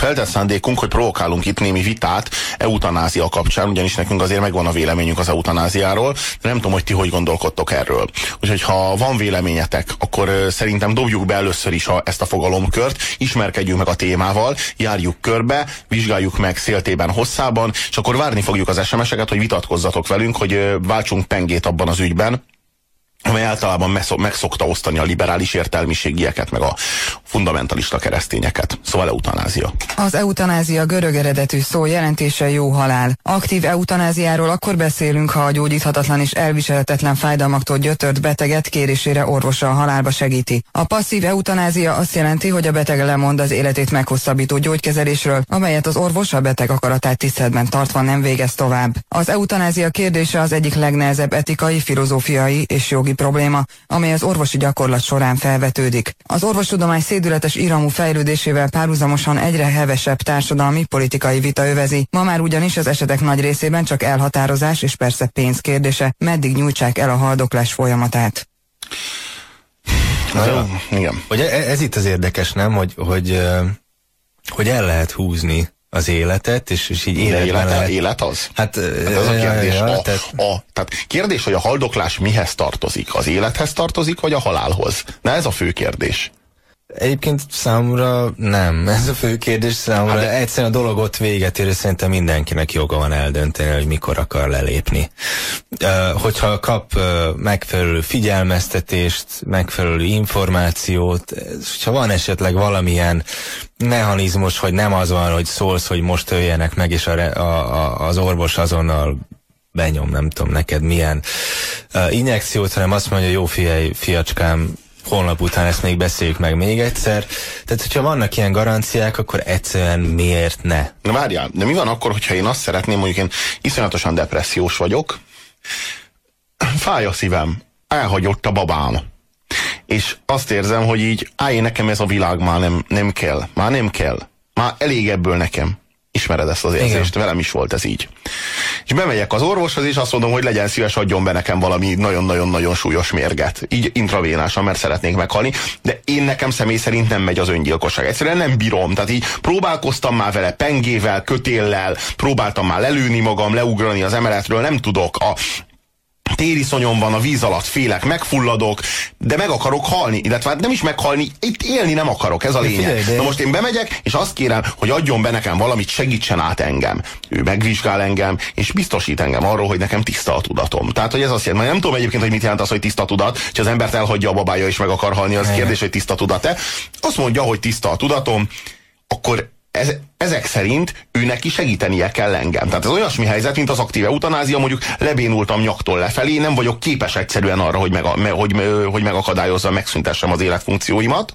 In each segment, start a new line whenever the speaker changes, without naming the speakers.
feltett szándékunk, hogy provokálunk itt némi vitát eutanázia kapcsán, ugyanis nekünk azért megvan a véleményünk az eutanáziáról, de nem tudom, hogy ti hogy gondolkodtok erről. Úgyhogy ha van véleményetek, akkor szerintem dobjuk be először is a, ezt a fogalomkört, ismerkedjünk meg a témával, járjuk körbe, vizsgáljuk meg széltében hosszában, és akkor várni fogjuk az SMS-eket, hogy vitatkozzatok velünk, hogy váltsunk pengét abban az ügyben, amely általában megszokta osztani a liberális értelmiségieket, meg a fundamentalista keresztényeket. Szóval eutanázia.
Az eutanázia görög eredetű szó jelentése jó halál. Aktív eutanáziáról akkor beszélünk, ha a gyógyíthatatlan és elviselhetetlen fájdalmaktól gyötört beteget kérésére orvosa a halálba segíti. A passzív eutanázia azt jelenti, hogy a beteg lemond az életét meghosszabbító gyógykezelésről, amelyet az orvos a beteg akaratát tiszteletben tartva nem végez tovább. Az eutanázia kérdése az egyik legnehezebb etikai, filozófiai és jogi jogi probléma, amely az orvosi gyakorlat során felvetődik. Az orvostudomány szédületes iramú fejlődésével párhuzamosan egyre hevesebb társadalmi, politikai vita övezi. Ma már ugyanis az esetek nagy részében csak elhatározás és persze pénz kérdése, meddig nyújtsák el a haldoklás folyamatát.
Na jó, igen. Hogy ez, ez itt az érdekes, nem? Hogy, hogy, hogy el lehet húzni az életet, és, és így életben
élet,
lehet...
élet az? Hát, hát az a kérdés. Ja, a, tehát... A, tehát kérdés, hogy a haldoklás mihez tartozik? Az élethez tartozik, vagy a halálhoz? Na ez a fő kérdés.
Egyébként számomra nem. Ez a fő kérdés számomra. Hát de... Egyszerűen a dolog ott véget ér, és szerintem mindenkinek joga van eldönteni, hogy mikor akar lelépni. Uh, hogyha kap uh, megfelelő figyelmeztetést, megfelelő információt, ha van esetleg valamilyen mechanizmus, hogy nem az van, hogy szólsz, hogy most öljenek meg, és a, a, a, az orvos azonnal benyom, nem tudom neked milyen uh, injekciót, hanem azt mondja, jó fiai, fiacskám, holnap után ezt még beszéljük meg még egyszer. Tehát, hogyha vannak ilyen garanciák, akkor egyszerűen miért ne?
Na várjál, de mi van akkor, hogyha én azt szeretném, mondjuk én iszonyatosan depressziós vagyok, fáj a szívem, elhagyott a babám. És azt érzem, hogy így, állj, nekem ez a világ már nem, nem kell, már nem kell, már elég ebből nekem. Ismered ezt az érzést, Igen. velem is volt ez így. És bemegyek az orvoshoz, és azt mondom, hogy legyen szíves, adjon be nekem valami nagyon-nagyon-nagyon súlyos mérget. Így intravénásan, mert szeretnék meghalni. De én nekem személy szerint nem megy az öngyilkosság. Egyszerűen nem bírom. Tehát így próbálkoztam már vele pengével, kötéllel, próbáltam már lelőni magam, leugrani az emeletről, nem tudok. A tériszonyom van, a víz alatt félek, megfulladok, de meg akarok halni, illetve hát nem is meghalni, itt élni nem akarok, ez a lényeg. Na most én bemegyek, és azt kérem, hogy adjon be nekem valamit, segítsen át engem. Ő megvizsgál engem, és biztosít engem arról, hogy nekem tiszta a tudatom. Tehát, hogy ez azt jelenti, nem tudom egyébként, hogy mit jelent az, hogy tiszta tudat, hogy az embert elhagyja a babája és meg akar halni, az kérdés, hogy tiszta tudat-e. Azt mondja, hogy tiszta a tudatom, akkor ez, ezek szerint őnek is segítenie kell engem. Tehát ez olyasmi helyzet, mint az aktív eutanázia, mondjuk lebénultam nyaktól lefelé, nem vagyok képes egyszerűen arra, hogy, meg, hogy, hogy megakadályozza, megszüntessem az életfunkcióimat.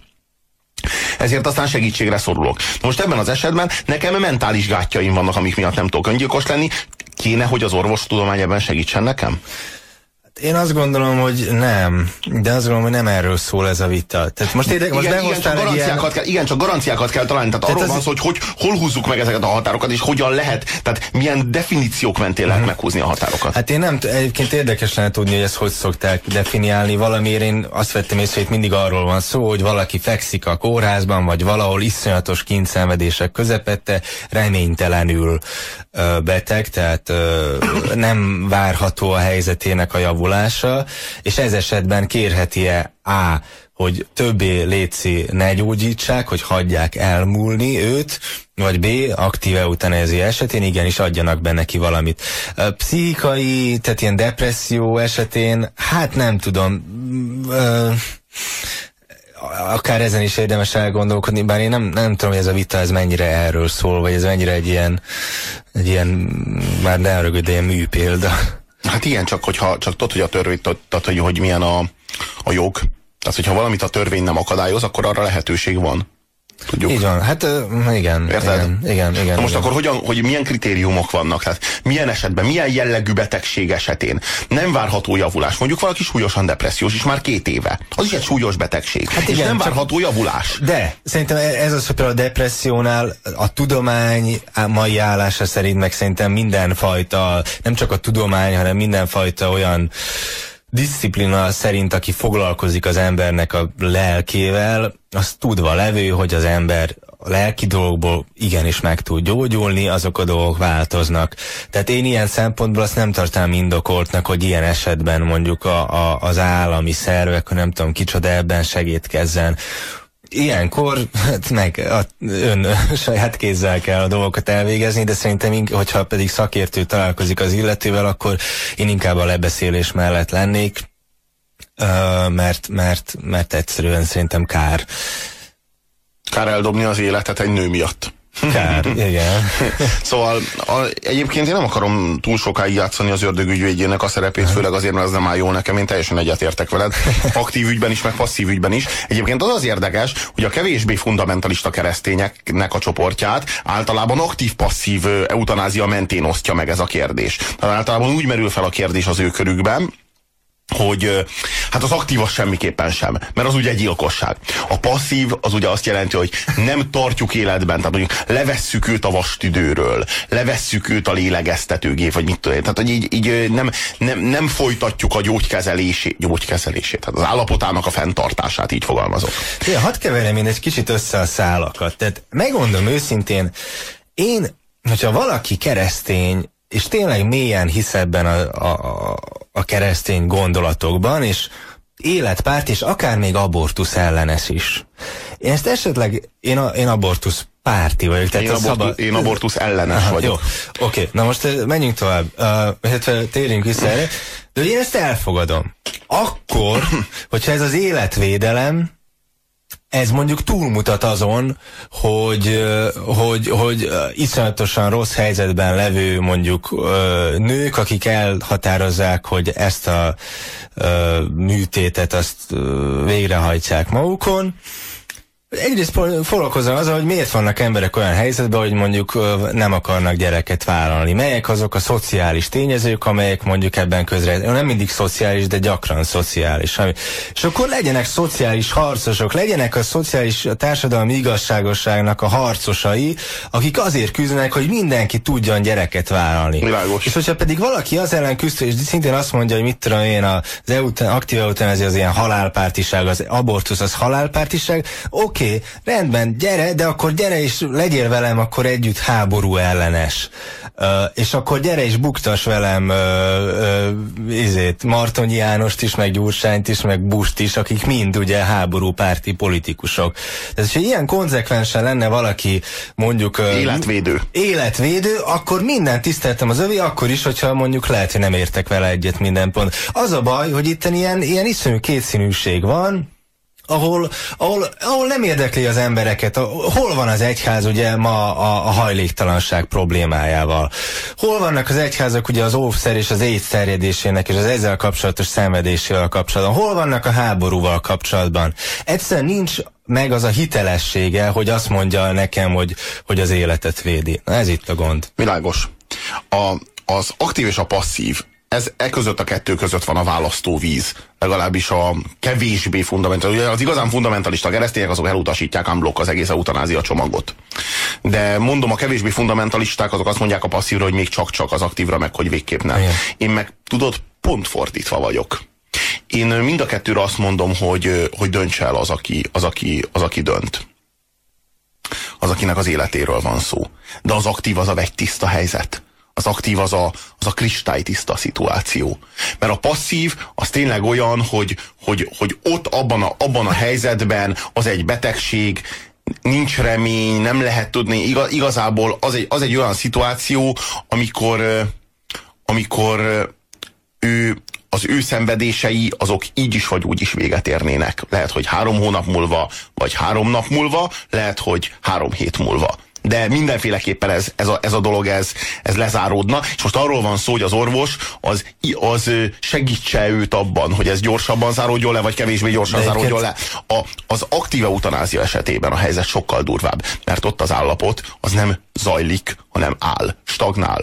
Ezért aztán segítségre szorulok. Most ebben az esetben nekem mentális gátjaim vannak, amik miatt nem tudok öngyilkos lenni. Kéne, hogy az orvostudomány ebben segítsen nekem?
Én azt gondolom, hogy nem, de azt gondolom, hogy nem erről szól ez a vita. Tehát most, érde, most
igen, igen, csak garanciákat ilyen... kell, igen, csak garanciákat kell találni. Tehát, tehát arról van szó, hogy, hogy hol húzzuk meg ezeket a határokat, és hogyan lehet, tehát milyen definíciók mentén lehet hmm. meghúzni a határokat.
Hát én nem, egyébként érdekes lenne tudni, hogy ezt hogy szokták definiálni. Valamiért én azt vettem észre, hogy mindig arról van szó, hogy valaki fekszik a kórházban, vagy valahol iszonyatos kincszenvedések közepette, reménytelenül ö, beteg, tehát ö, nem várható a helyzetének a javul javulása, és ez esetben kérheti-e A, hogy többé létszi ne gyógyítsák, hogy hagyják elmúlni őt, vagy B, aktív eutanázi esetén igenis adjanak be neki valamit. A pszichikai, tehát ilyen depresszió esetén, hát nem tudom, akár ezen is érdemes elgondolkodni, bár én nem, nem tudom, hogy ez a vita ez mennyire erről szól, vagy ez mennyire egy ilyen, egy ilyen már ne arra, ilyen műpélda.
Hát igen, csak hogyha csak tudod, hogy a törvény, tudod, hogy, hogy milyen a, a jog. Tehát, hogyha valamit a törvény nem akadályoz, akkor arra lehetőség van.
Tudjuk. Így van, hát igen.
Érted?
Igen, igen, igen.
Na most
igen.
akkor hogyan, hogy milyen kritériumok vannak? Tehát milyen esetben, milyen jellegű betegség esetén nem várható javulás? Mondjuk valaki súlyosan depressziós is már két éve. Az is egy súlyos betegség. Hát igen, és nem várható javulás.
De szerintem ez az, hogy a depressziónál a tudomány mai állása szerint meg szerintem mindenfajta, nem csak a tudomány, hanem mindenfajta olyan disziplina szerint, aki foglalkozik az embernek a lelkével, az tudva levő, hogy az ember a lelki dolgokból igenis meg tud gyógyulni, azok a dolgok változnak. Tehát én ilyen szempontból azt nem tartanám indokoltnak, hogy ilyen esetben mondjuk a, a, az állami szervek, nem tudom kicsoda ebben segítkezzen. Ilyenkor hát meg a, ön saját kézzel kell a dolgokat elvégezni, de szerintem, hogyha pedig szakértő találkozik az illetővel, akkor én inkább a lebeszélés mellett lennék, mert, mert, mert egyszerűen szerintem kár.
Kár eldobni az életet egy nő miatt.
Kár, igen.
szóval a, egyébként én nem akarom túl sokáig játszani az ördögügyvédjének a szerepét, főleg azért, mert az nem áll jól nekem, én teljesen egyetértek veled. Aktív ügyben is, meg passzív ügyben is. Egyébként az az érdekes, hogy a kevésbé fundamentalista keresztényeknek a csoportját általában aktív-passzív eutanázia mentén osztja meg ez a kérdés. Tehát általában úgy merül fel a kérdés az ő körükben, hogy hát az aktív az semmiképpen sem, mert az ugye egy gyilkosság. A passzív az ugye azt jelenti, hogy nem tartjuk életben, tehát mondjuk levesszük őt a vastüdőről, levesszük őt a lélegeztetőgép, vagy mit tudom Tehát, hogy így, így nem, nem, nem folytatjuk a gyógykezelését, gyógykezelését, tehát az állapotának a fenntartását, így fogalmazok.
Ja, hadd keverem én egy kicsit össze a szálakat. Tehát megmondom őszintén, én, hogyha valaki keresztény, és tényleg mélyen hisz ebben a, a, a keresztény gondolatokban, és életpárt, és akár még abortusz ellenes is. Én ezt esetleg, én, a, én abortusz párti vagyok.
Tehát én, abortu, szaba... én abortusz ellenes Aha, vagyok.
Jó, oké. Okay. Na most eh, menjünk tovább. Uh, térjünk vissza erre. De én ezt elfogadom. Akkor, hogyha ez az életvédelem, ez mondjuk túlmutat azon, hogy, hogy, hogy iszonyatosan rossz helyzetben levő mondjuk nők, akik elhatározzák, hogy ezt a műtétet azt végrehajtsák magukon, Egyrészt foglalkozom az, hogy miért vannak emberek olyan helyzetben, hogy mondjuk nem akarnak gyereket vállalni. Melyek azok a szociális tényezők, amelyek mondjuk ebben közre, nem mindig szociális, de gyakran szociális. És akkor legyenek szociális harcosok, legyenek a szociális a társadalmi igazságosságnak a harcosai, akik azért küzdenek, hogy mindenki tudjon gyereket vállalni.
Világos.
És hogyha pedig valaki az ellen küzd, és szintén azt mondja, hogy mit tudom én, az euten, aktív eutanázia az ilyen halálpártiság, az abortusz az halálpártiság, oké, okay, rendben, gyere, de akkor gyere és legyél velem akkor együtt háború ellenes. Uh, és akkor gyere és buktas velem uh, uh, izét, Martonyi Jánost is, meg Gyursányt is, meg Bust is, akik mind ugye háborúpárti politikusok. Tehát, hogyha ilyen konzekvensen lenne valaki mondjuk... Uh,
életvédő.
Életvédő, akkor minden tiszteltem az övé, akkor is, hogyha mondjuk lehet, hogy nem értek vele egyet minden pont. Az a baj, hogy itt ilyen, ilyen iszonyú kétszínűség van, ahol, ahol, ahol nem érdekli az embereket. Hol van az egyház ugye ma a, a hajléktalanság problémájával? Hol vannak az egyházak ugye az óvszer és az éjsz terjedésének és az ezzel kapcsolatos szenvedésével kapcsolatban? Hol vannak a háborúval kapcsolatban? Egyszerűen nincs meg az a hitelessége, hogy azt mondja nekem, hogy, hogy az életet védi. Na ez itt a gond.
Világos. A, az aktív és a passzív ez e között a kettő között van a választóvíz, legalábbis a kevésbé fundamentalista. Az igazán fundamentalista keresztények azok elutasítják unblock az egész eutanázia csomagot. De mondom, a kevésbé fundamentalisták azok azt mondják a passzívra, hogy még csak-csak az aktívra, meg hogy végképp nem. Igen. Én meg tudod, pont fordítva vagyok. Én mind a kettőre azt mondom, hogy, hogy dönts el az aki, az, aki, az, aki dönt. Az, akinek az életéről van szó. De az aktív az a vegy tiszta helyzet az aktív az a, az a kristálytiszta szituáció. Mert a passzív az tényleg olyan, hogy, hogy, hogy ott abban a, abban a helyzetben az egy betegség, nincs remény, nem lehet tudni, igaz, igazából az egy, az egy olyan szituáció, amikor, amikor ő, az ő szenvedései azok így is vagy úgy is véget érnének. Lehet, hogy három hónap múlva, vagy három nap múlva, lehet, hogy három hét múlva de mindenféleképpen ez, ez, a, ez a dolog ez, ez lezáródna. És most arról van szó, hogy az orvos az, az segítse őt abban, hogy ez gyorsabban záródjon le, vagy kevésbé gyorsan de záródjon le. A, az aktív eutanázia esetében a helyzet sokkal durvább, mert ott az állapot az nem zajlik, hanem áll, stagnál.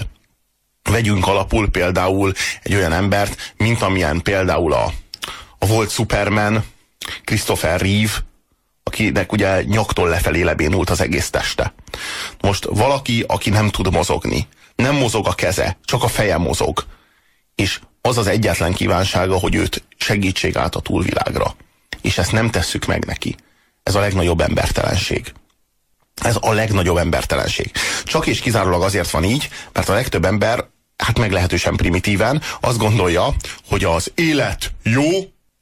Vegyünk alapul például egy olyan embert, mint amilyen például a, a volt Superman, Christopher Reeve, akinek ugye nyaktól lefelé lebénult az egész teste. Most valaki, aki nem tud mozogni, nem mozog a keze, csak a feje mozog, és az az egyetlen kívánsága, hogy őt segítség át a túlvilágra. És ezt nem tesszük meg neki. Ez a legnagyobb embertelenség. Ez a legnagyobb embertelenség. Csak és kizárólag azért van így, mert a legtöbb ember, hát meglehetősen primitíven azt gondolja, hogy az élet jó,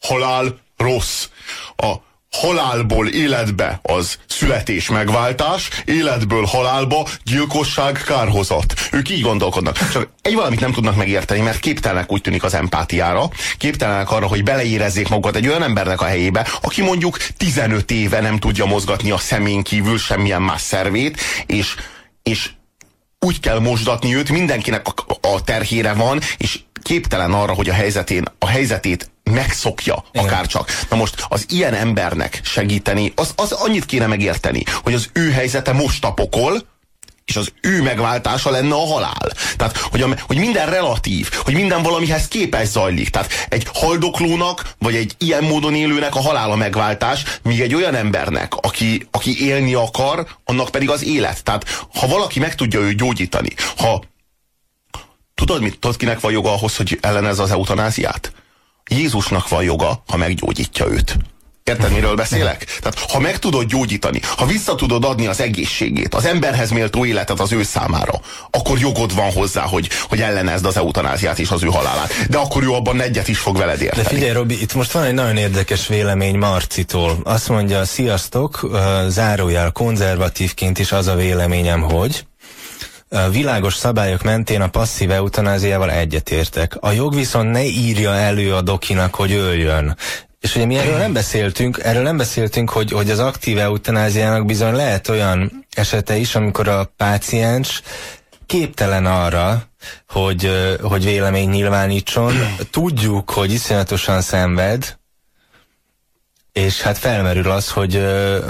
halál rossz. A halálból életbe az születés megváltás, életből halálba gyilkosság kárhozat. Ők így gondolkodnak. Csak egy valamit nem tudnak megérteni, mert képtelenek úgy tűnik az empátiára, képtelenek arra, hogy beleérezzék magukat egy olyan embernek a helyébe, aki mondjuk 15 éve nem tudja mozgatni a szemén kívül semmilyen más szervét, és, és úgy kell mosdatni őt, mindenkinek a, terhére van, és képtelen arra, hogy a helyzetén, a helyzetét megszokja, Igen. akár csak. Na most az ilyen embernek segíteni, az, az annyit kéne megérteni, hogy az ő helyzete most a pokol, és az ő megváltása lenne a halál. Tehát, hogy, a, hogy minden relatív, hogy minden valamihez képes zajlik. Tehát egy haldoklónak, vagy egy ilyen módon élőnek a halála megváltás, míg egy olyan embernek, aki, aki élni akar, annak pedig az élet. Tehát, ha valaki meg tudja ő gyógyítani, ha tudod, mit, tudod, kinek van joga ahhoz, hogy ellenez az eutanáziát? Jézusnak van joga, ha meggyógyítja őt. Érted, miről beszélek? Tehát, ha meg tudod gyógyítani, ha vissza tudod adni az egészségét, az emberhez méltó életet az ő számára, akkor jogod van hozzá, hogy, hogy ellenezd az eutanáziát és az ő halálát. De akkor ő abban egyet is fog veled érteni.
De figyelj, Robi, itt most van egy nagyon érdekes vélemény Marcitól. Azt mondja, sziasztok, zárójel konzervatívként is az a véleményem, hogy világos szabályok mentén a passzív eutanáziával egyetértek. A jog viszont ne írja elő a dokinak, hogy öljön. És ugye mi erről nem beszéltünk, erről nem beszéltünk, hogy, hogy az aktív eutanáziának bizony lehet olyan esete is, amikor a páciens képtelen arra, hogy, hogy vélemény nyilvánítson. Tudjuk, hogy iszonyatosan szenved, és hát felmerül az, hogy,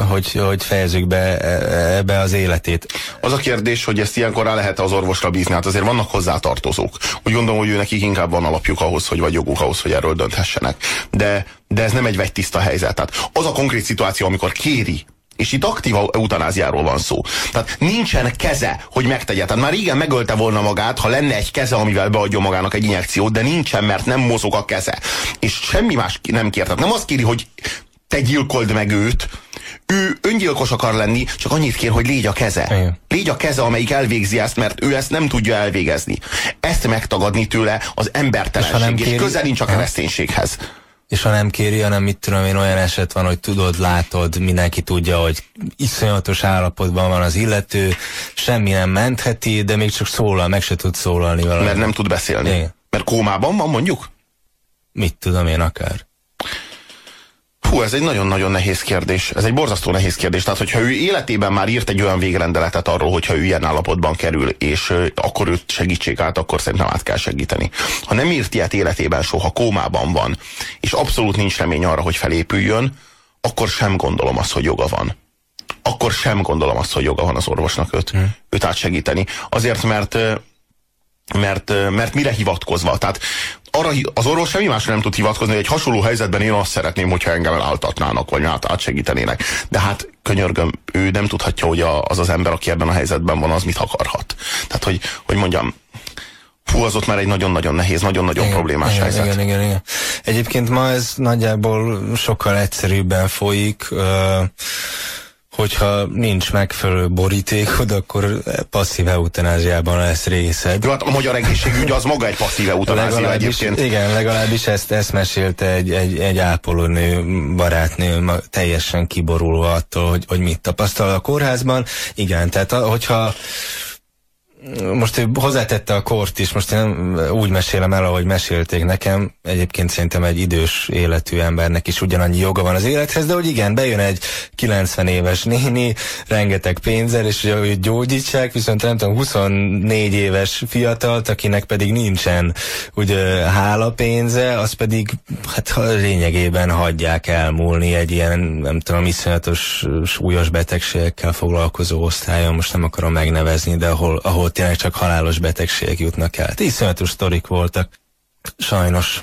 hogy, hogy fejezzük be e, ebbe az életét.
Az a kérdés, hogy ezt ilyenkor rá lehet az orvosra bízni, hát azért vannak hozzátartozók. Úgy gondolom, hogy ő nekik inkább van alapjuk ahhoz, hogy vagy joguk ahhoz, hogy erről dönthessenek. De, de ez nem egy vegy tiszta helyzet. Tehát az a konkrét szituáció, amikor kéri és itt aktív eutanáziáról van szó. Tehát nincsen keze, hogy megtegye. Tehát már igen megölte volna magát, ha lenne egy keze, amivel beadja magának egy injekciót, de nincsen, mert nem mozog a keze. És semmi más nem kér. Tehát nem azt kéri, hogy te gyilkold meg őt, ő öngyilkos akar lenni, csak annyit kér, hogy légy a keze. Igen. Légy a keze, amelyik elvégzi ezt, mert ő ezt nem tudja elvégezni. Ezt megtagadni tőle az embertelenség, és, és közel nincs a kereszténységhez.
És ha nem kéri, hanem mit tudom én, olyan eset van, hogy tudod, látod, mindenki tudja, hogy iszonyatos állapotban van az illető, semmi nem mentheti, de még csak szólal, meg se tud szólalni valami.
Mert nem tud beszélni. Igen. Mert kómában van, mondjuk?
Mit tudom én akár.
Hú, ez egy nagyon-nagyon nehéz kérdés. Ez egy borzasztó nehéz kérdés. Tehát, hogyha ő életében már írt egy olyan végrendeletet arról, hogyha ő ilyen állapotban kerül, és akkor őt segítség át, akkor szerintem át kell segíteni. Ha nem írt ilyet életében soha, kómában van, és abszolút nincs remény arra, hogy felépüljön, akkor sem gondolom azt, hogy joga van. Akkor sem gondolom azt, hogy joga van az orvosnak őt, hmm. őt átsegíteni. Azért, mert mert, mert mire hivatkozva? Tehát arra az orvos semmi másra nem tud hivatkozni, hogy egy hasonló helyzetben én azt szeretném, hogyha engem elaltatnának, vagy át, átsegítenének. De hát könyörgöm, ő nem tudhatja, hogy a, az az ember, aki ebben a helyzetben van, az mit akarhat. Tehát, hogy, hogy mondjam, Fú, az ott már egy nagyon-nagyon nehéz, nagyon-nagyon igen, problémás
igen,
helyzet.
Igen, igen, igen. Egyébként ma ez nagyjából sokkal egyszerűbben folyik. Uh, hogyha nincs megfelelő borítékod, akkor passzív eutanáziában lesz részed.
Jó, hát a magyar egészségügy az maga egy passzív eutanázia egyébként.
Igen, legalábbis ezt, ezt mesélte egy, egy, egy ápolónő, barátnő, teljesen kiborulva attól, hogy, hogy mit tapasztal a kórházban. Igen, tehát hogyha most ő hozzátette a kort is, most én úgy mesélem el, ahogy mesélték nekem, egyébként szerintem egy idős életű embernek is ugyanannyi joga van az élethez, de hogy igen, bejön egy 90 éves néni, rengeteg pénzzel, és hogy gyógyítsák, viszont nem tudom, 24 éves fiatalt, akinek pedig nincsen ugye hála pénze, az pedig hát lényegében hagyják elmúlni egy ilyen, nem tudom, iszonyatos súlyos betegségekkel foglalkozó osztályon, most nem akarom megnevezni, de ahol, ahol ahol tényleg csak halálos betegségek jutnak el. Iszonyatos sztorik voltak. Sajnos.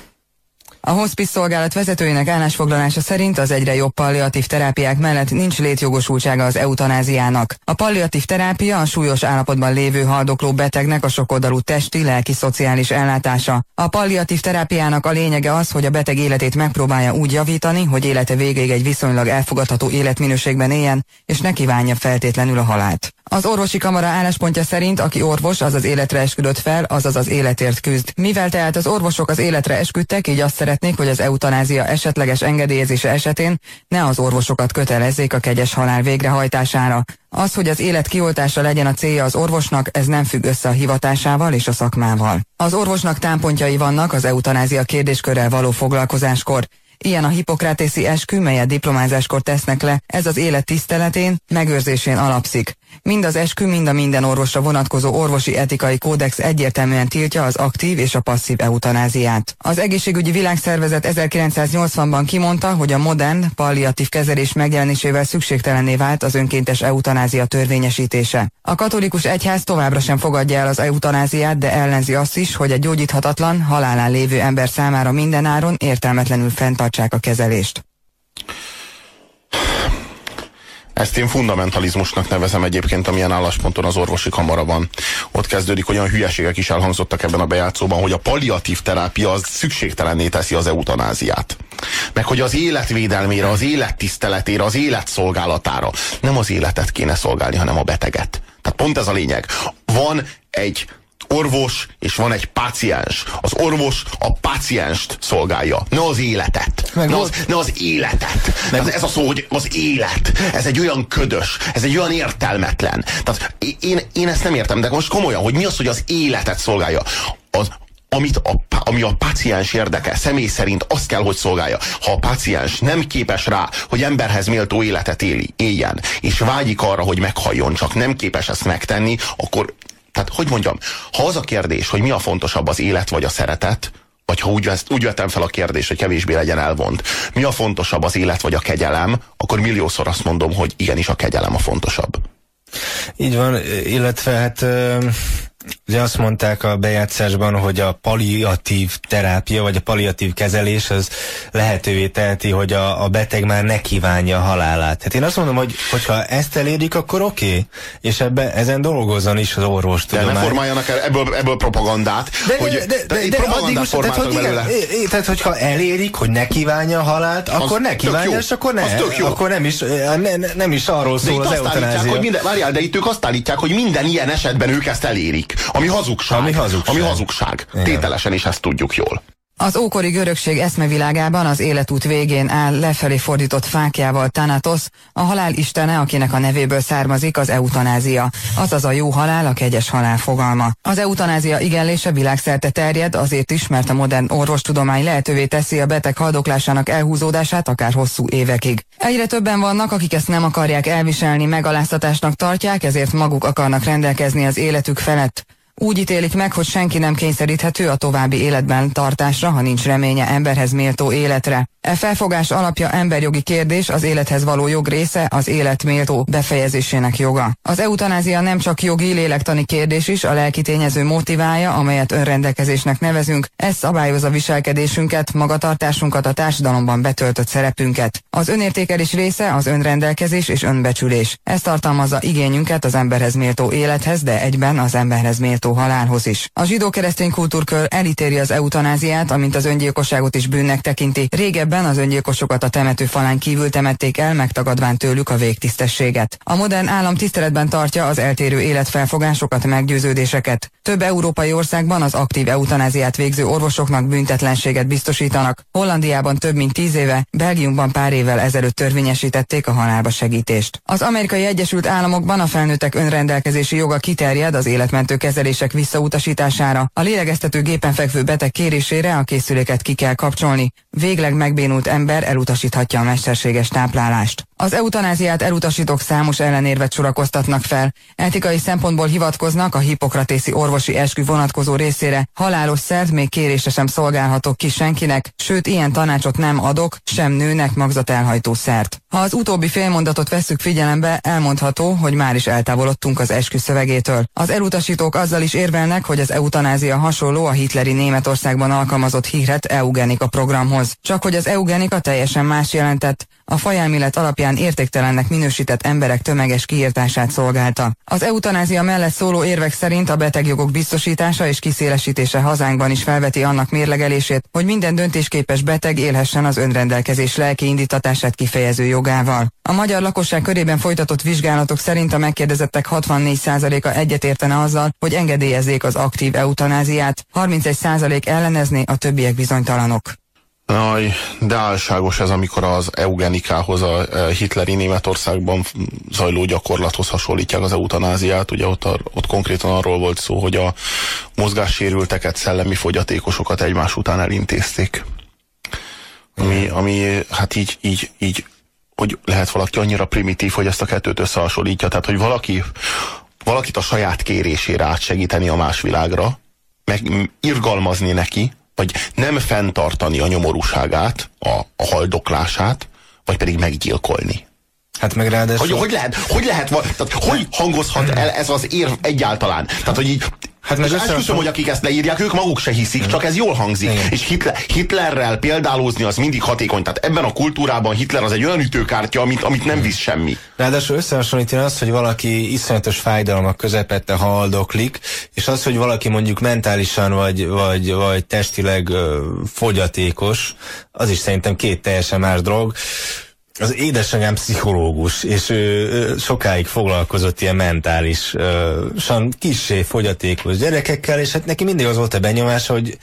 A hospice szolgálat vezetőinek állásfoglalása szerint az egyre jobb palliatív terápiák mellett nincs létjogosultsága az eutanáziának. A palliatív terápia a súlyos állapotban lévő haldokló betegnek a sokoldalú testi, lelki, szociális ellátása. A palliatív terápiának a lényege az, hogy a beteg életét megpróbálja úgy javítani, hogy élete végéig egy viszonylag elfogadható életminőségben éljen, és ne kívánja feltétlenül a halált. Az orvosi kamara álláspontja szerint, aki orvos, az az életre esküdött fel, azaz az életért küzd. Mivel tehát az orvosok az életre esküdtek, így azt szeretnék, hogy az eutanázia esetleges engedélyezése esetén ne az orvosokat kötelezzék a kegyes halál végrehajtására. Az, hogy az élet kioltása legyen a célja az orvosnak, ez nem függ össze a hivatásával és a szakmával. Az orvosnak támpontjai vannak az eutanázia kérdéskörrel való foglalkozáskor. Ilyen a hipokrátészi eskü, melyet diplomázáskor tesznek le, ez az élet tiszteletén, megőrzésén alapszik. Mind az eskü, mind a minden orvosra vonatkozó orvosi etikai kódex egyértelműen tiltja az aktív és a passzív eutanáziát. Az egészségügyi világszervezet 1980-ban kimondta, hogy a modern, palliatív kezelés megjelenésével szükségtelenné vált az önkéntes eutanázia törvényesítése. A katolikus egyház továbbra sem fogadja el az eutanáziát, de ellenzi azt is, hogy egy gyógyíthatatlan, halálán lévő ember számára mindenáron értelmetlenül fenntartsák a kezelést.
Ezt én fundamentalizmusnak nevezem egyébként, amilyen állásponton az orvosi kamara van. Ott kezdődik, olyan hülyeségek is elhangzottak ebben a bejátszóban, hogy a palliatív terápia az szükségtelenné teszi az eutanáziát. Meg hogy az életvédelmére, az élettiszteletére, az életszolgálatára nem az életet kéne szolgálni, hanem a beteget. Tehát pont ez a lényeg. Van egy orvos, és van egy páciens. Az orvos a pácienst szolgálja, ne az életet. Meg ne, az, ne az életet. Meg... Ez, ez a szó, hogy az élet. Ez egy olyan ködös, ez egy olyan értelmetlen. Tehát én, én ezt nem értem, de most komolyan, hogy mi az, hogy az életet szolgálja. Az, amit a, ami a páciens érdeke, személy szerint azt kell, hogy szolgálja. Ha a páciens nem képes rá, hogy emberhez méltó életet éli, éljen, és vágyik arra, hogy meghalljon, csak nem képes ezt megtenni, akkor tehát, hogy mondjam, ha az a kérdés, hogy mi a fontosabb az élet vagy a szeretet, vagy ha úgy, úgy vettem fel a kérdést, hogy kevésbé legyen elvont, mi a fontosabb az élet vagy a kegyelem, akkor milliószor azt mondom, hogy igenis a kegyelem a fontosabb.
Így van, illetve hát Ugye azt mondták a bejátszásban, hogy a palliatív terápia, vagy a palliatív kezelés az lehetővé teheti, hogy a, a beteg már ne kívánja a halálát. Hát én azt mondom, hogy hogyha ezt elérik, akkor oké, okay, és ebbe, ezen dolgozzon is az orvos.
De ne formáljanak el ebből, ebből propagandát.
De, hogy, de, de, de, de addig most, tehát, hogy igen, tehát, hogyha elérik, hogy ne kívánja a halált, az akkor ne kívánja, és akkor ne. Akkor nem is, ne, nem is arról szól az eutanázia.
Hogy minden, várjál, de itt ők azt állítják, hogy minden ilyen esetben ők ezt elérik. Ami hazugság.
Ami hazugság.
Ami hazugság. Tételesen is ezt tudjuk jól.
Az ókori görögség eszmevilágában az életút végén áll lefelé fordított fákjával Thanatos, a halál istene, akinek a nevéből származik az eutanázia, azaz a jó halál, a kegyes halál fogalma. Az eutanázia igenlése világszerte terjed, azért is, mert a modern orvostudomány lehetővé teszi a beteg haldoklásának elhúzódását akár hosszú évekig. Egyre többen vannak, akik ezt nem akarják elviselni, megaláztatásnak tartják, ezért maguk akarnak rendelkezni az életük felett. Úgy ítélik meg, hogy senki nem kényszeríthető a további életben tartásra, ha nincs reménye emberhez méltó életre. E felfogás alapja emberjogi kérdés, az élethez való jog része, az élet méltó befejezésének joga. Az eutanázia nem csak jogi, lélektani kérdés is, a lelki tényező motivája, amelyet önrendelkezésnek nevezünk, ez szabályozza viselkedésünket, magatartásunkat, a társadalomban betöltött szerepünket. Az önértékelés része az önrendelkezés és önbecsülés. Ez tartalmazza igényünket az emberhez méltó élethez, de egyben az emberhez méltó halálhoz is. A zsidó-keresztény kultúrkör elítéri az eutanáziát, amint az öngyilkosságot is bűnnek tekinti. Régebben az öngyilkosokat a temető falán kívül temették el, megtagadván tőlük a végtisztességet. A modern állam tiszteletben tartja az eltérő életfelfogásokat, meggyőződéseket. Több európai országban az aktív eutanáziát végző orvosoknak büntetlenséget biztosítanak. Hollandiában több mint tíz éve, Belgiumban pár évvel ezelőtt törvényesítették a halálba segítést. Az amerikai Egyesült Államokban a felnőttek önrendelkezési joga kiterjed az életmentő kezelések visszautasítására. A lélegeztető gépen fekvő beteg kérésére a készüléket ki kell kapcsolni. Végleg megbénult ember elutasíthatja a mesterséges táplálást. Az eutanáziát elutasítók számos ellenérvet sorakoztatnak fel. Etikai szempontból hivatkoznak a hipokratészi orvosi eskü vonatkozó részére. Halálos szert még kérése sem szolgálhatok ki senkinek, sőt ilyen tanácsot nem adok, sem nőnek magzatelhajtó szert. Ha az utóbbi félmondatot vesszük figyelembe, elmondható, hogy már is eltávolodtunk az eskü szövegétől. Az elutasítók azzal is érvelnek, hogy az eutanázia hasonló a hitleri Németországban alkalmazott híret eugenika programhoz. Csak hogy az eugenika teljesen más jelentett, a fajelmélet alapján értéktelennek minősített emberek tömeges kiirtását szolgálta. Az eutanázia mellett szóló érvek szerint a betegjogok biztosítása és kiszélesítése hazánkban is felveti annak mérlegelését, hogy minden döntésképes beteg élhessen az önrendelkezés lelki indítatását kifejező jogával. A magyar lakosság körében folytatott vizsgálatok szerint a megkérdezettek 64%-a egyetértene azzal, hogy engedélyezzék az aktív eutanáziát, 31% ellenezné, a többiek bizonytalanok.
Aj, de álságos ez, amikor az eugenikához, a hitleri Németországban zajló gyakorlathoz hasonlítják az eutanáziát. Ugye ott, ott konkrétan arról volt szó, hogy a mozgássérülteket, szellemi fogyatékosokat egymás után elintézték. Ami, ami hát így, így, így, hogy lehet valaki annyira primitív, hogy ezt a kettőt összehasonlítja. Tehát, hogy valaki, valakit a saját kérésére átsegíteni a más világra, meg irgalmazni neki, vagy nem fenntartani a nyomorúságát, a, a haldoklását, vagy pedig meggyilkolni.
Hát meg ráadásul...
Hogy, hogy lehet, hogy lehet, tehát hogy hangozhat el ez az érv egyáltalán? Tehát, hogy így Hát meg esküszöm, hogy akik ezt leírják, ők maguk se hiszik, csak ez jól hangzik. Igen. És Hitler, Hitlerrel példálózni az mindig hatékony. Tehát ebben a kultúrában Hitler az egy olyan ütőkártya, amit, amit nem visz semmi.
Ráadásul összehasonlítani azt, hogy valaki iszonyatos fájdalmak közepette haldoklik, és az, hogy valaki mondjuk mentálisan vagy, vagy, vagy testileg ö, fogyatékos, az is szerintem két teljesen más dolog az édesanyám pszichológus, és ő, sokáig foglalkozott ilyen mentális, uh, kissé fogyatékos gyerekekkel, és hát neki mindig az volt a benyomása, hogy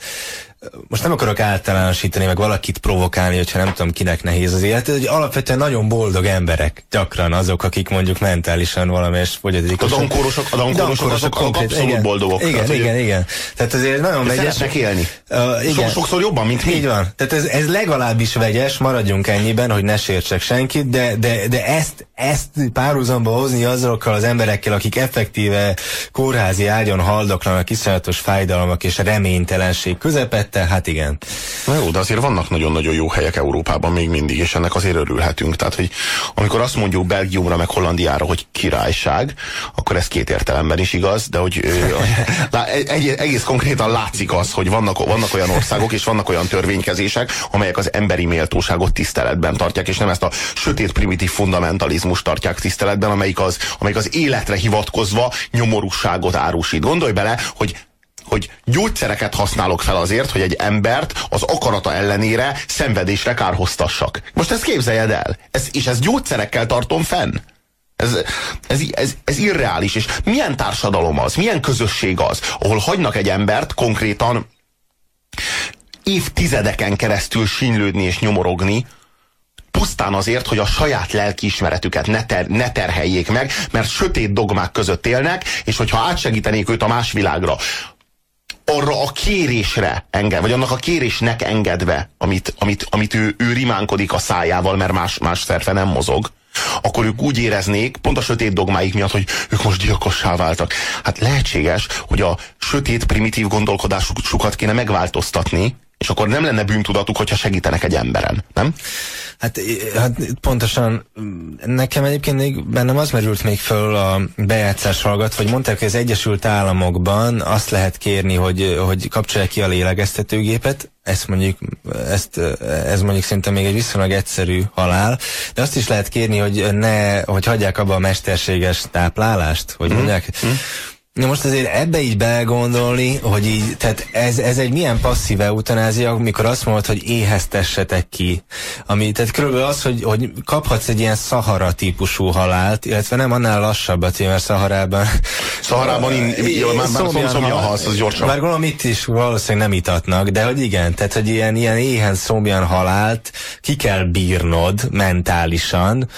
most nem akarok általánosítani, meg valakit provokálni, hogyha nem tudom, kinek nehéz az élet, hogy alapvetően nagyon boldog emberek gyakran azok, akik mondjuk mentálisan valamelyes fogyatékos.
A dankórosok, a dankórosok azok konkrét, abszolút
igen,
boldogok.
Igen, tehát, igen, igen. Tehát azért nagyon vegyes.
Szeretnek élni. Uh, igen. Sokszor jobban, mint mi.
Így van. Tehát ez, ez legalábbis vegyes, maradjunk ennyiben, hogy ne sértsek senkit, de, de, de ezt, ezt párhuzamba hozni azokkal az emberekkel, akik effektíve kórházi ágyon haldoklanak, iszonyatos fájdalmak és reménytelenség közepette, mellette, hát igen.
Na jó, de azért vannak nagyon-nagyon jó helyek Európában még mindig, és ennek azért örülhetünk. Tehát, hogy amikor azt mondjuk Belgiumra meg Hollandiára, hogy királyság, akkor ez két értelemben is igaz, de hogy egy, egész konkrétan látszik az, hogy vannak, vannak olyan országok és vannak olyan törvénykezések, amelyek az emberi méltóságot tiszteletben tartják, és nem ezt a sötét primitív fundamentalizmus tartják tiszteletben, amelyik az, amelyik az életre hivatkozva nyomorúságot árusít. Gondolj bele, hogy hogy gyógyszereket használok fel azért, hogy egy embert az akarata ellenére szenvedésre kárhoztassak. Most ezt képzeljed el. Ez, és ezt gyógyszerekkel tartom fenn. Ez, ez, ez, ez irreális. És milyen társadalom az, milyen közösség az, ahol hagynak egy embert konkrétan évtizedeken keresztül sínlődni és nyomorogni, pusztán azért, hogy a saját lelkiismeretüket ne, ter, ne terheljék meg, mert sötét dogmák között élnek, és hogyha átsegítenék őt a más világra, arra a kérésre enged, vagy annak a kérésnek engedve, amit, amit, amit ő, ő rimánkodik a szájával, mert más, más szerve nem mozog, akkor ők úgy éreznék, pont a sötét dogmáik miatt, hogy ők most gyilkossá váltak. Hát lehetséges, hogy a sötét, primitív gondolkodásukat kéne megváltoztatni, és akkor nem lenne bűntudatuk, hogyha segítenek egy emberen, nem?
Hát, hát pontosan nekem egyébként még bennem az merült még föl a bejátszás hallgat, hogy mondták, hogy az Egyesült Államokban azt lehet kérni, hogy, hogy kapcsolják ki a lélegeztetőgépet, ezt mondjuk, ezt, ez mondjuk szerintem még egy viszonylag egyszerű halál, de azt is lehet kérni, hogy ne, hogy hagyják abba a mesterséges táplálást, hogy mm. mondják. Mm Na most azért ebbe így belegondolni, hogy így, tehát ez, ez egy milyen passzív eutanázia, amikor azt mondod, hogy éheztessetek ki. Ami, tehát körülbelül az, hogy, hogy kaphatsz egy ilyen szahara típusú halált, illetve nem annál lassabbat, mert Szaharában...
Szaharában in, már, már szomjan halsz, az gyorsan.
Már gondolom itt is valószínűleg nem itatnak, de hogy igen, tehát hogy ilyen, ilyen éhen szomjan halált ki kell bírnod mentálisan,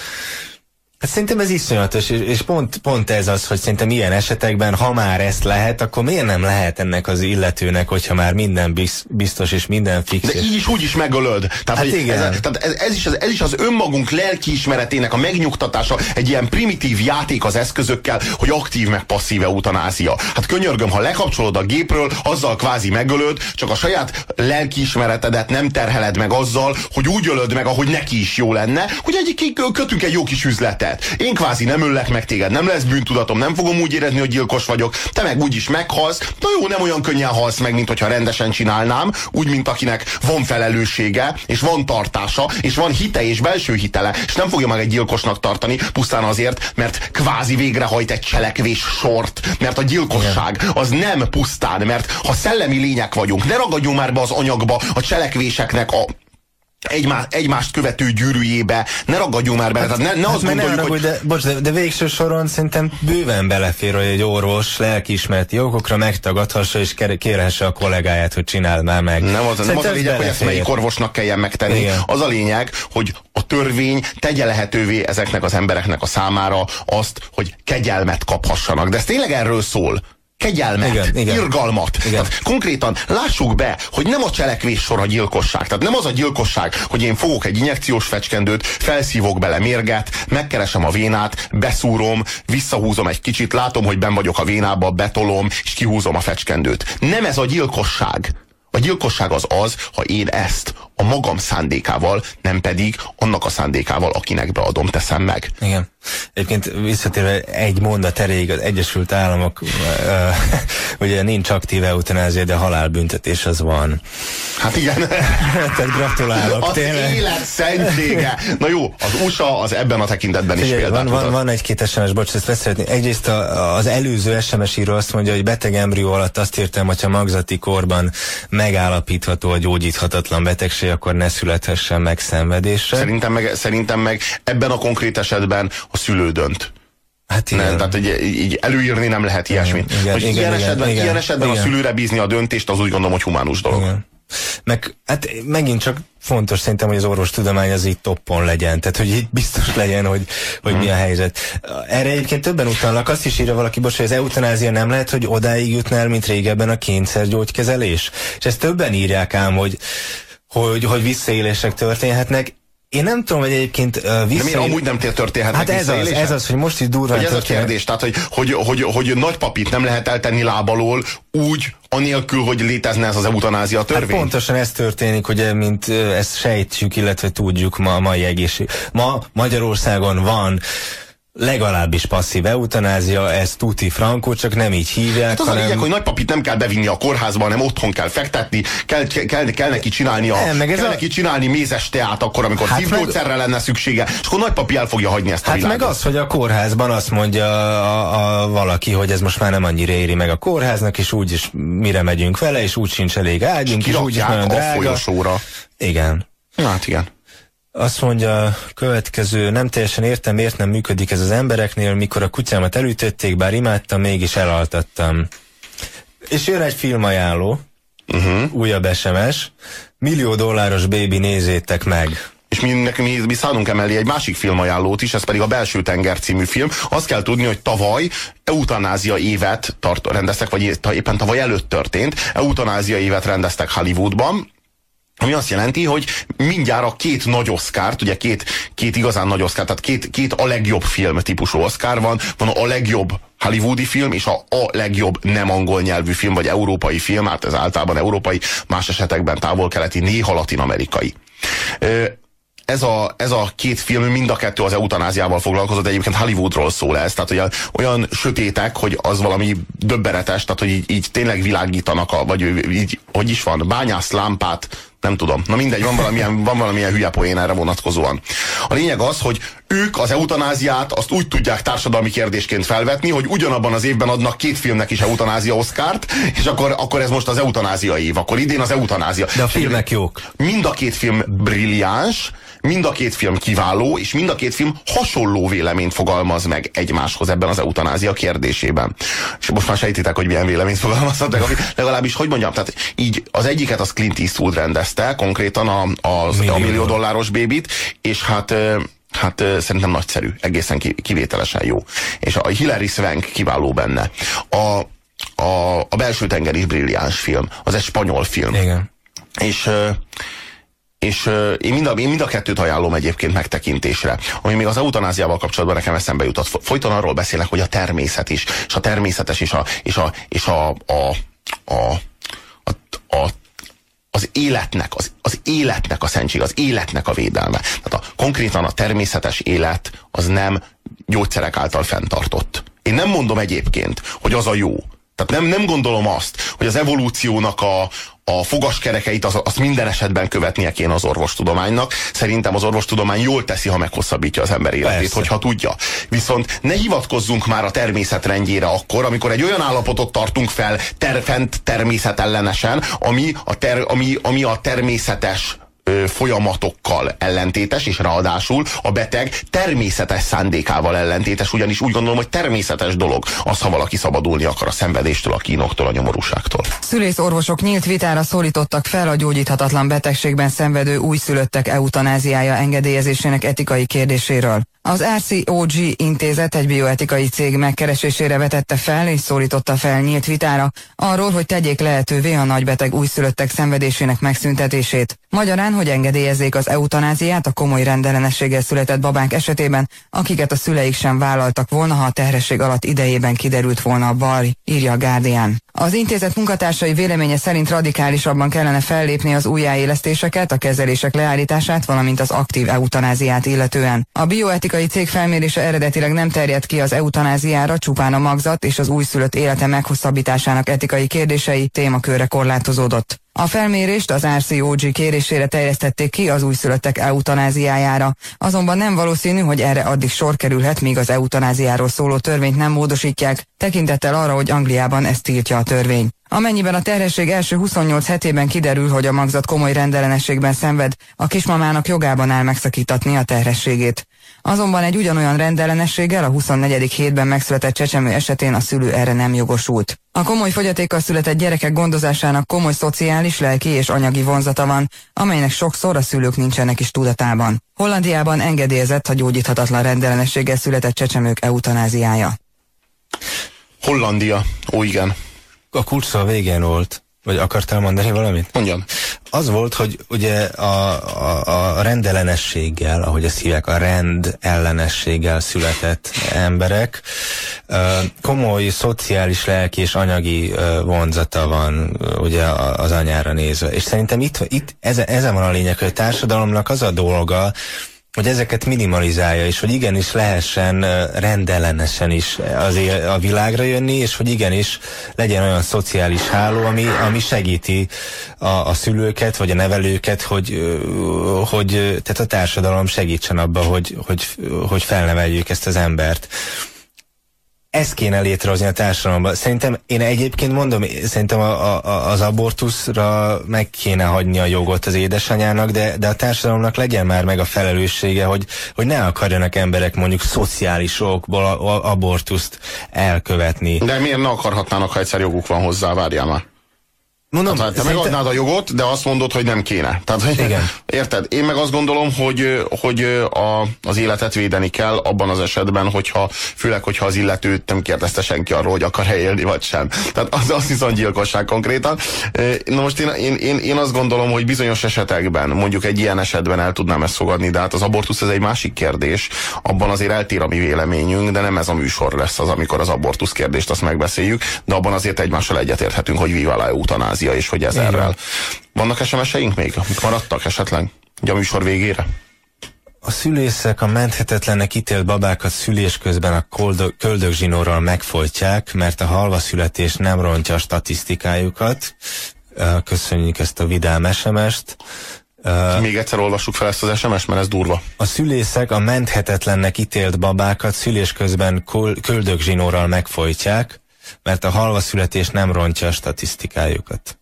Hát szerintem ez iszonyatos, és, pont, pont ez az, hogy szerintem ilyen esetekben, ha már ezt lehet, akkor miért nem lehet ennek az illetőnek, hogyha már minden biztos és minden fix.
De így is úgy is megölöd. Tehát, hát igen. Ez, tehát ez, ez, is az, ez is az önmagunk lelkiismeretének a megnyugtatása, egy ilyen primitív játék az eszközökkel, hogy aktív meg passzív eutanázia. Hát könyörgöm, ha lekapcsolod a gépről, azzal kvázi megölöd, csak a saját lelkiismeretedet nem terheled meg azzal, hogy úgy ölöd meg, ahogy neki is jó lenne, hogy egyik kötünk egy jó kis üzletet életet. Én kvázi nem öllek meg téged, nem lesz bűntudatom, nem fogom úgy érezni, hogy gyilkos vagyok, te meg úgyis meghalsz. Na jó, nem olyan könnyen halsz meg, mint hogyha rendesen csinálnám, úgy, mint akinek van felelőssége, és van tartása, és van hite és belső hitele, és nem fogja meg egy gyilkosnak tartani, pusztán azért, mert kvázi végrehajt egy cselekvés sort, mert a gyilkosság az nem pusztán, mert ha szellemi lények vagyunk, ne ragadjunk már be az anyagba a cselekvéseknek a egymá, egymást követő gyűrűjébe, ne ragadjunk már bele, hát, tehát ne, ne hát azt gondoljuk, ne hogy...
De, bocs, de, de végső soron szerintem bőven belefér, hogy egy orvos lelkiismereti okokra megtagadhassa és kérhesse a kollégáját, hogy csináld már meg.
Nem az, nem az a lényeg, hogy ezt melyik orvosnak kelljen megtenni. Igen. Az a lényeg, hogy a törvény tegye lehetővé ezeknek az embereknek a számára azt, hogy kegyelmet kaphassanak. De ez tényleg erről szól kegyelmet, igen, igen. irgalmat. Igen. Tehát konkrétan lássuk be, hogy nem a cselekvés sor a gyilkosság. Tehát nem az a gyilkosság, hogy én fogok egy injekciós fecskendőt, felszívok bele mérget, megkeresem a vénát, beszúrom, visszahúzom egy kicsit, látom, hogy ben vagyok a vénába, betolom, és kihúzom a fecskendőt. Nem ez a gyilkosság. A gyilkosság az az, ha én ezt a magam szándékával, nem pedig annak a szándékával, akinek beadom, teszem meg.
Igen. Egyébként visszatérve egy mondat elég, az Egyesült Államok uh, ugye nincs aktív eutanázia, de halálbüntetés az van.
Hát igen.
Tehát gratulálok.
Az tényleg. élet szentsége. Na jó, az USA az ebben a tekintetben is Figyelj,
van, van, van egy-két SMS, bocs, ezt leszeretni. Egyrészt a, az előző SMS író azt mondja, hogy beteg embrió alatt azt értem, hogyha magzati korban megállapítható a gyógyíthatatlan betegség, akkor ne születhessen meg szenvedésre.
Szerintem meg, szerintem meg ebben a konkrét esetben a szülő dönt. Hát igen. Nem, tehát így, így előírni nem lehet ilyesmit. Igen, hogy igen, ilyen, igen, esetben, igen, ilyen esetben igen. a szülőre bízni a döntést, az úgy gondolom, hogy humánus dolog. Igen.
Meg hát megint csak fontos szerintem, hogy az orvostudomány az így toppon legyen, tehát hogy így biztos legyen, hogy, hogy hmm. mi a helyzet. Erre egyébként többen utalnak, azt is írja valaki, bocs, hogy az eutanázia nem lehet, hogy odáig jutna el, mint régebben a kényszergyógykezelés. És ezt többen írják ám, hogy hogy, hogy visszaélések történhetnek. Én nem tudom, hogy egyébként uh, vissza... De
miért amúgy nem történhetnek
Hát ez az, ez az, hogy most itt durván
Ez a kérdés, tehát hogy, hogy, hogy, hogy, hogy nagypapit nem lehet eltenni lábalól úgy, anélkül, hogy létezne ez az eutanázia törvény.
Hát pontosan ez történik, hogy mint ezt sejtjük, illetve tudjuk ma a mai egészség. Ma Magyarországon van legalábbis passzív eutanázia, ez tuti frankó, csak nem így hívják. Hát
az hanem... a lényeg, hogy nagypapit nem kell bevinni a kórházba, hanem otthon kell fektetni, kell, kell, kell neki csinálni a, nem, meg kell a... neki csinálni mézes teát akkor, amikor hát szívgyógyszerre meg... lenne szüksége, és akkor nagypapi el fogja hagyni ezt a
Hát
világot.
meg az, hogy a kórházban azt mondja a, a, valaki, hogy ez most már nem annyira éri meg a kórháznak, és úgyis mire megyünk vele, és úgy sincs elég ágyunk, és, és úgy nagyon drága. A folyosóra. Igen.
Hát igen.
Azt mondja következő, nem teljesen értem, miért nem működik ez az embereknél, mikor a kutyámat elütötték, bár imádtam, mégis elaltattam. És jön egy filmajánló, uh-huh. újabb SMS, millió dolláros bébi nézzétek meg.
És mi, mi, mi szánunk emellé egy másik filmajánlót is, ez pedig a Belső Tenger című film. Azt kell tudni, hogy tavaly eutanázia évet tart, rendeztek, vagy éppen tavaly előtt történt, eutanázia évet rendeztek Hollywoodban, ami azt jelenti, hogy mindjárt a két nagy oszkárt, ugye két, két igazán nagy oszkár, tehát két, két a legjobb film típusú oszkár van, van a legjobb hollywoodi film, és a, a legjobb nem angol nyelvű film, vagy európai film, hát ez általában európai, más esetekben távol-keleti, néha latin-amerikai. Ez a, ez a két film mind a kettő az eutanáziával foglalkozott, egyébként Hollywoodról szól ez, tehát olyan, olyan sötétek, hogy az valami döbbenetes, tehát hogy így, így tényleg világítanak, a, vagy így, hogy is van, bányász lámpát, nem tudom. Na mindegy, van valamilyen, van valamilyen hülye poén erre vonatkozóan. A lényeg az, hogy ők az eutanáziát azt úgy tudják társadalmi kérdésként felvetni, hogy ugyanabban az évben adnak két filmnek is eutanázia oszkárt, és akkor, akkor ez most az eutanázia év, akkor idén az eutanázia.
De a filmek jók.
Mind a két film brilliáns, Mind a két film kiváló, és mind a két film hasonló véleményt fogalmaz meg egymáshoz ebben az eutanázia kérdésében. És most már sejtitek, hogy milyen véleményt fogalmazhat meg, legalábbis, hogy mondjam, tehát így az egyiket az Clint Eastwood rendezte, konkrétan a, az, millió. a millió dolláros bébit, és hát Hát szerintem nagyszerű, egészen kivételesen jó. És a Hilary Swank kiváló benne. A, a, a belső tenger is brilliáns film. Az egy spanyol film.
Igen.
És és én mind, a, én mind a kettőt ajánlom egyébként megtekintésre. Ami még az eutanáziával kapcsolatban nekem eszembe jutott. Folyton arról beszélek, hogy a természet is, és a természetes, és a, és a, és a, a, a, a, a az életnek, az, az életnek a szentség, az életnek a védelme. Tehát a, konkrétan a természetes élet az nem gyógyszerek által fenntartott. Én nem mondom egyébként, hogy az a jó. Tehát nem, nem gondolom azt, hogy az evolúciónak a, a fogaskerekeit az, azt minden esetben követnie kéne az orvostudománynak. Szerintem az orvostudomány jól teszi, ha meghosszabbítja az ember életét, Persze. hogyha tudja. Viszont ne hivatkozzunk már a természet rendjére akkor, amikor egy olyan állapotot tartunk fel ter, fent természetellenesen, ami a, ter, ami, ami a természetes folyamatokkal ellentétes, és ráadásul a beteg természetes szándékával ellentétes, ugyanis úgy gondolom, hogy természetes dolog az, ha valaki szabadulni akar a szenvedéstől, a kínoktól, a nyomorúságtól.
Szülész orvosok nyílt vitára szólítottak fel a gyógyíthatatlan betegségben szenvedő újszülöttek eutanáziája engedélyezésének etikai kérdéséről. Az RCOG intézet egy bioetikai cég megkeresésére vetette fel és szólította fel nyílt vitára arról, hogy tegyék lehetővé a nagybeteg újszülöttek szenvedésének megszüntetését. Magyarán, hogy engedélyezzék az eutanáziát a komoly rendellenességgel született babák esetében, akiket a szüleik sem vállaltak volna, ha a terhesség alatt idejében kiderült volna a bal, írja a Guardian. Az intézet munkatársai véleménye szerint radikálisabban kellene fellépni az újjáélesztéseket, a kezelések leállítását, valamint az aktív eutanáziát illetően. A bioetikai cég felmérése eredetileg nem terjed ki az eutanáziára, csupán a magzat és az újszülött élete meghosszabbításának etikai kérdései témakörre korlátozódott. A felmérést az RCOG kérésére terjesztették ki az újszülöttek eutanáziájára. Azonban nem valószínű, hogy erre addig sor kerülhet, míg az eutanáziáról szóló törvényt nem módosítják, tekintettel arra, hogy Angliában ezt tiltja a törvény. Amennyiben a terhesség első 28 hetében kiderül, hogy a magzat komoly rendellenességben szenved, a kismamának jogában áll megszakítatni a terhességét. Azonban egy ugyanolyan rendellenességgel a 24. hétben megszületett csecsemő esetén a szülő erre nem jogosult. A komoly fogyatékkal született gyerekek gondozásának komoly szociális, lelki és anyagi vonzata van, amelynek sokszor a szülők nincsenek is tudatában. Hollandiában engedélyezett a gyógyíthatatlan rendellenességgel született csecsemők eutanáziája.
Hollandia, ó igen.
A kulcs a végén volt. Vagy akartál mondani valamit?
Mondjam.
Az volt, hogy ugye a, a, a rendellenességgel, ahogy ezt hívják, a rend ellenességgel született emberek, komoly szociális, lelki és anyagi vonzata van ugye az anyára nézve. És szerintem itt, itt ezen van a lényeg, hogy a társadalomnak az a dolga, hogy ezeket minimalizálja, és hogy igenis lehessen rendellenesen is az a világra jönni, és hogy igenis legyen olyan szociális háló, ami, ami segíti a, a szülőket, vagy a nevelőket, hogy, hogy tehát a társadalom segítsen abba, hogy, hogy, hogy felneveljük ezt az embert ezt kéne létrehozni a társadalomban. Szerintem én egyébként mondom, szerintem a, a, az abortuszra meg kéne hagyni a jogot az édesanyának, de, de a társadalomnak legyen már meg a felelőssége, hogy, hogy ne akarjanak emberek mondjuk szociális okból abortuszt elkövetni.
De miért ne akarhatnának, ha egyszer joguk van hozzá, várjál már. Mondom, hát, te szerintem... megadnád a jogot, de azt mondod, hogy nem kéne. Tehát, hogy, Igen. Érted? Én meg azt gondolom, hogy, hogy a, az életet védeni kell abban az esetben, hogyha, főleg, hogyha az illetőt nem kérdezte senki arról, hogy akar-e élni, vagy sem. Tehát az, az viszont gyilkosság konkrétan. Na most én, én, én, én azt gondolom, hogy bizonyos esetekben, mondjuk egy ilyen esetben el tudnám ezt fogadni, de hát az abortusz ez egy másik kérdés. Abban azért eltér a mi véleményünk, de nem ez a műsor lesz az, amikor az abortusz kérdést azt megbeszéljük, de abban azért egymással egyetérthetünk, hogy viva la Ázsia, és hogy ezerrel. Vannak SMS-eink még, amik maradtak esetleg? Ugye a műsor végére?
A szülészek a menthetetlenek ítélt babákat szülés közben a köldögzsinórral megfojtják, mert a halva születés nem rontja a statisztikájukat. Köszönjük ezt a vidám SMS-t.
Még egyszer olvassuk fel ezt az SMS, mert ez durva.
A szülészek a menthetetlennek ítélt babákat szülés közben köldögzsinórral megfojtják, mert a halva születés nem rontja a statisztikájukat.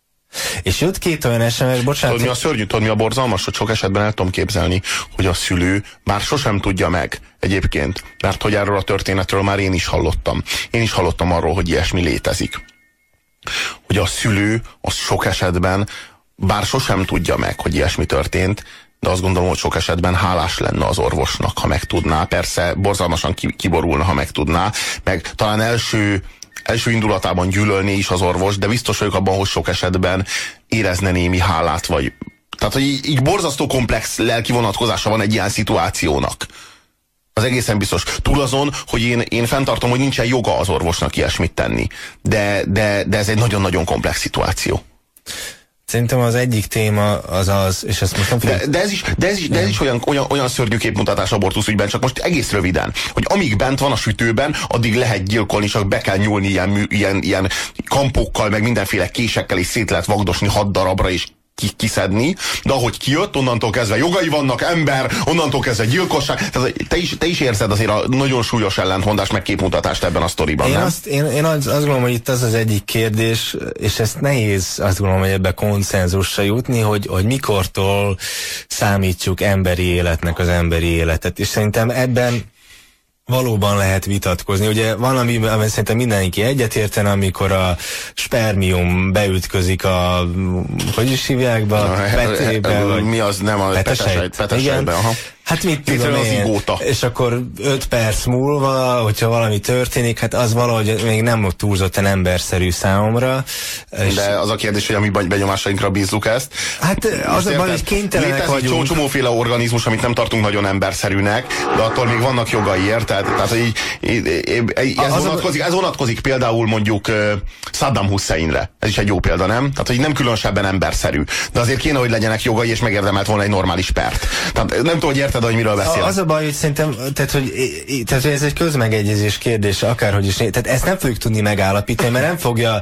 És jött két olyan SMS, bocsánat.
Tudod mi a szörnyű, tudod mi a borzalmas, hogy sok esetben el tudom képzelni, hogy a szülő már sosem tudja meg egyébként, mert hogy erről a történetről már én is hallottam. Én is hallottam arról, hogy ilyesmi létezik. Hogy a szülő az sok esetben bár sosem tudja meg, hogy ilyesmi történt, de azt gondolom, hogy sok esetben hálás lenne az orvosnak, ha megtudná. Persze borzalmasan kiborulna, ha megtudná, meg talán első első indulatában gyűlölné is az orvos, de biztos vagyok abban, hogy sok esetben érezne némi hálát, vagy tehát, hogy így, így borzasztó komplex lelki vonatkozása van egy ilyen szituációnak. Az egészen biztos. Túl azon, hogy én, én fenntartom, hogy nincsen joga az orvosnak ilyesmit tenni. De, de, de ez egy nagyon-nagyon komplex szituáció.
Szerintem az egyik téma az az, és ezt most nem
de, de ez is, de ez is, de ez is olyan, olyan, olyan szörnyű képmutatás abortusz ügyben, csak most egész röviden, hogy amíg bent van a sütőben, addig lehet gyilkolni, csak be kell nyúlni ilyen, ilyen, ilyen kampókkal, meg mindenféle késekkel, és szét lehet vagdosni hat darabra, és kiszedni, de ahogy kijött, onnantól kezdve jogai vannak, ember, onnantól kezdve gyilkosság. Tehát te is, te is érzed azért a nagyon súlyos ellentmondást, meg képmutatást ebben a sztoriban,
én
nem?
Azt, én, én azt, azt gondolom, hogy itt az az egyik kérdés, és ezt nehéz azt gondolom, hogy ebbe konszenzusra jutni, hogy, hogy mikortól számítsuk emberi életnek az emberi életet. És szerintem ebben valóban lehet vitatkozni. Ugye van, ami, ami szerintem mindenki egyetértene, amikor a spermium beütközik a, hogy is hívják be, a petébe,
vagy mi az, nem a petesejt, petesejtben, aha.
Hát mit tudom az én, igóta. és akkor öt perc múlva, hogyha valami történik, hát az valahogy még nem túlzottan emberszerű számomra.
De az a kérdés, hogy a mi benyomásainkra bízzuk ezt.
Hát az a baj, hogy kénytelenek
vagyunk. Csomóféle organizmus, amit nem tartunk nagyon emberszerűnek, de attól még vannak jogai, érted? Tehát, hogy így, ez, az vonatkozik, ez vonatkozik például mondjuk Saddam Husseinre. Ez is egy jó példa, nem? Tehát, hogy nem különösebben emberszerű. De azért kéne, hogy legyenek jogai, és megérdemelt volna egy normális pert. Tehát nem tudom, hogy érted, érted, hogy miről beszél.
Az a baj, hogy szerintem, tehát hogy, tehát, hogy ez egy közmegegyezés kérdése, akárhogy is. Tehát ezt nem fogjuk tudni megállapítani, mert nem fogja,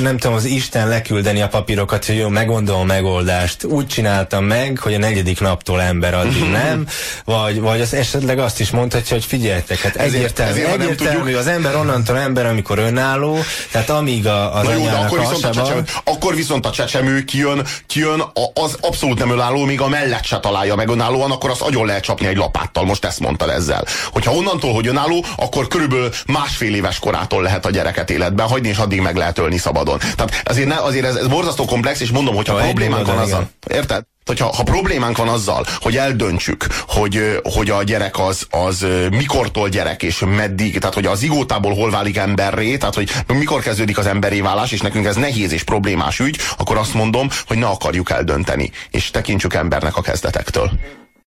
nem tudom, az Isten leküldeni a papírokat, hogy jó, megmondom a megoldást. Úgy csináltam meg, hogy a negyedik naptól ember addig nem, vagy, vagy az esetleg azt is mondhatja, hogy figyeljetek, hát egyértelmű, ezért, ezért egyértelmű, az ember onnantól ember, amikor önálló, tehát amíg a, az
Na jó, de akkor viszont, a csecsemő, akkor viszont a csecsemő kijön, kijön az abszolút nem önálló, míg a mellett se találja meg önállóan, akkor azt agyon lehet csapni egy lapáttal, most ezt mondta ezzel. Hogyha onnantól, hogy önálló, akkor körülbelül másfél éves korától lehet a gyereket életben hagyni, és addig meg lehet ölni szabadon. Tehát azért, ne, azért ez, ez borzasztó komplex, és mondom, hogyha problémánk van azzal. Érted? hogyha ha problémánk van azzal, hogy eldöntsük, hogy, hogy a gyerek az, az mikortól gyerek, és meddig, tehát hogy az igótából hol válik emberré, tehát hogy mikor kezdődik az emberi válás, és nekünk ez nehéz és problémás ügy, akkor azt mondom, hogy ne akarjuk eldönteni, és tekintsük embernek a kezdetektől.